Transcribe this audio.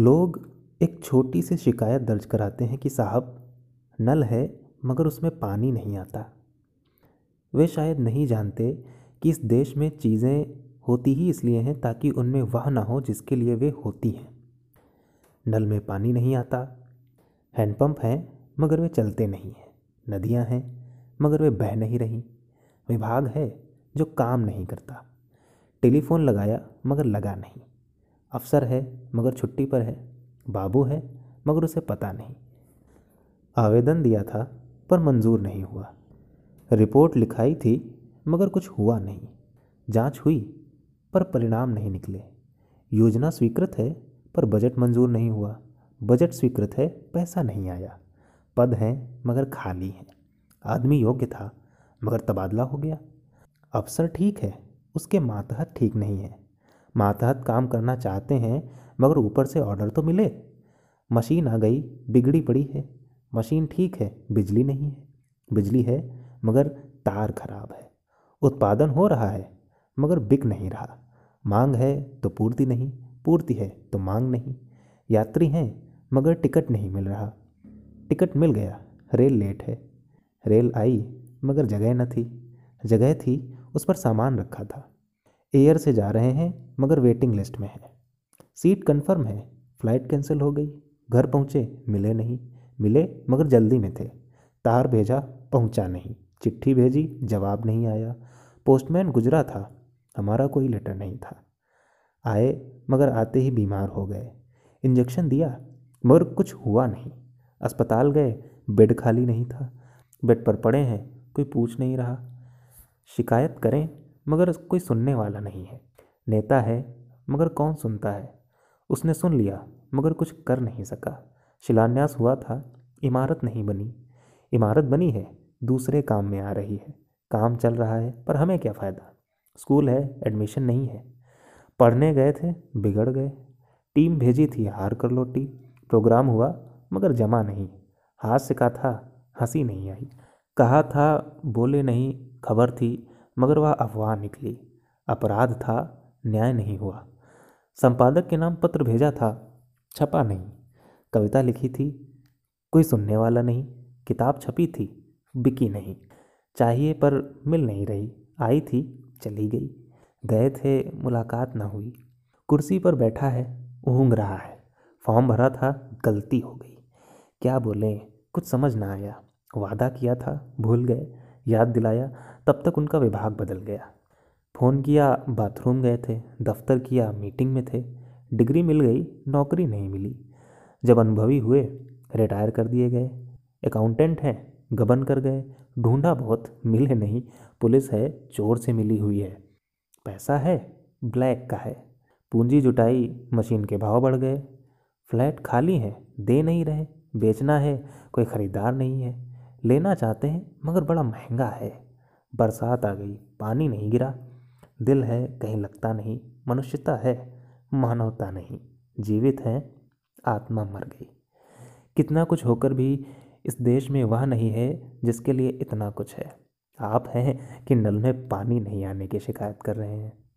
लोग एक छोटी सी शिकायत दर्ज कराते हैं कि साहब, नल है, मगर उसमें पानी नहीं आता। वे शायद नहीं जानते कि इस देश में चीज़ें होती ही इसलिए हैं ताकि उनमें वह ना हो जिसके लिए वे होती हैं। नल में पानी नहीं आता हैंडपम्प हैं, मगर वे चलते नहीं हैं। नदियाँ हैं, मगर वे बह नहीं रहीं। विभाग है जो काम नहीं करता। टेलीफोन लगाया, मगर लगा नहीं। अफसर है, मगर छुट्टी पर है, बाबू है, मगर उसे पता नहीं। आवेदन दिया था, पर मंजूर नहीं हुआ। रिपोर्ट लिखाई थी, मगर कुछ हुआ नहीं। जाँच हुई, पर परिणाम नहीं निकले। योजना स्वीकृत है, पर बजट मंजूर नहीं हुआ। बजट स्वीकृत है, पैसा नहीं आया। पद हैं, मगर खाली हैं। आदमी योग्य था, मगर तबादला हो गया। अफसर ठीक है, उसके मातहत ठीक नहीं है। मातहत काम करना चाहते हैं, मगर ऊपर से ऑर्डर तो मिले। मशीन आ गई, बिगड़ी पड़ी है। मशीन ठीक है, बिजली नहीं है। बिजली है, मगर तार खराब है। उत्पादन हो रहा है, मगर बिक नहीं रहा। मांग है तो पूर्ति नहीं, पूर्ति है तो मांग नहीं। यात्री हैं, मगर टिकट नहीं मिल रहा। टिकट मिल गया, रेल लेट है। रेल आई, मगर जगह न थी। जगह थी, उस पर सामान रखा था। एयर से जा रहे हैं, मगर वेटिंग लिस्ट में है। सीट कंफर्म है, फ़्लाइट कैंसिल हो गई, घर पहुँचे, मिले नहीं। मिले, मगर जल्दी में थे। तार भेजा, पहुँचा नहीं। चिट्ठी भेजी, जवाब नहीं आया। पोस्टमैन गुजरा था, हमारा कोई लेटर नहीं था। आए, मगर आते ही बीमार हो गए। इंजेक्शन दिया, मगर कुछ हुआ नहीं। अस्पताल गए, बेड खाली नहीं था। बेड पर पड़े हैं, कोई पूछ नहीं रहा। शिकायत करें मगर कोई सुनने वाला नहीं है। नेता है, मगर कौन सुनता है? उसने सुन लिया, मगर कुछ कर नहीं सका। शिलान्यास हुआ था, इमारत नहीं बनी। इमारत बनी है, दूसरे काम में आ रही है। काम चल रहा है, पर हमें क्या फ़ायदा? स्कूल है, एडमिशन नहीं है। पढ़ने गए थे, बिगड़ गए। टीम भेजी थी, हार कर लौटी। प्रोग्राम हुआ, मगर जमा नहीं। हाथ से कहा था, हँसी नहीं आई। कहा था, बोले नहीं, खबर थी। मगर वह अफवाह निकली। अपराध था, न्याय नहीं हुआ। संपादक के नाम पत्र भेजा था, छपा नहीं। कविता लिखी थी, कोई सुनने वाला नहीं। किताब छपी थी, बिकी नहीं। चाहिए पर मिल नहीं रही। आई थी, चली गई। गए थे, मुलाकात ना हुई। कुर्सी पर बैठा है ऊँग रहा है। फॉर्म भरा था, गलती हो गई। क्या बोलें, कुछ समझ ना आया। वादा किया था, भूल गए। याद दिलाया तब तक उनका विभाग बदल गया। फ़ोन किया, बाथरूम गए थे, दफ्तर किया, मीटिंग में थे। डिग्री मिल गई, नौकरी नहीं मिली। जब अनुभवी हुए, रिटायर कर दिए गए। अकाउंटेंट हैं, गबन कर गए। ढूंढा बहुत, मिले नहीं। पुलिस है, चोर से मिली हुई है। पैसा है, ब्लैक का है। पूंजी जुटाई, मशीन के भाव बढ़ गए। फ्लैट खाली है, दे नहीं रहे। बेचना है, कोई ख़रीदार नहीं है। लेना चाहते हैं, मगर बड़ा महँगा है। बरसात आ गई, पानी नहीं गिरा, दिल है कहीं लगता नहीं, मनुष्यता है मानवता नहीं, जीवित हैं आत्मा मर गई। कितना कुछ होकर भी इस देश में वह नहीं है जिसके लिए इतना कुछ है। आप हैं कि नल में पानी नहीं आने की शिकायत कर रहे हैं।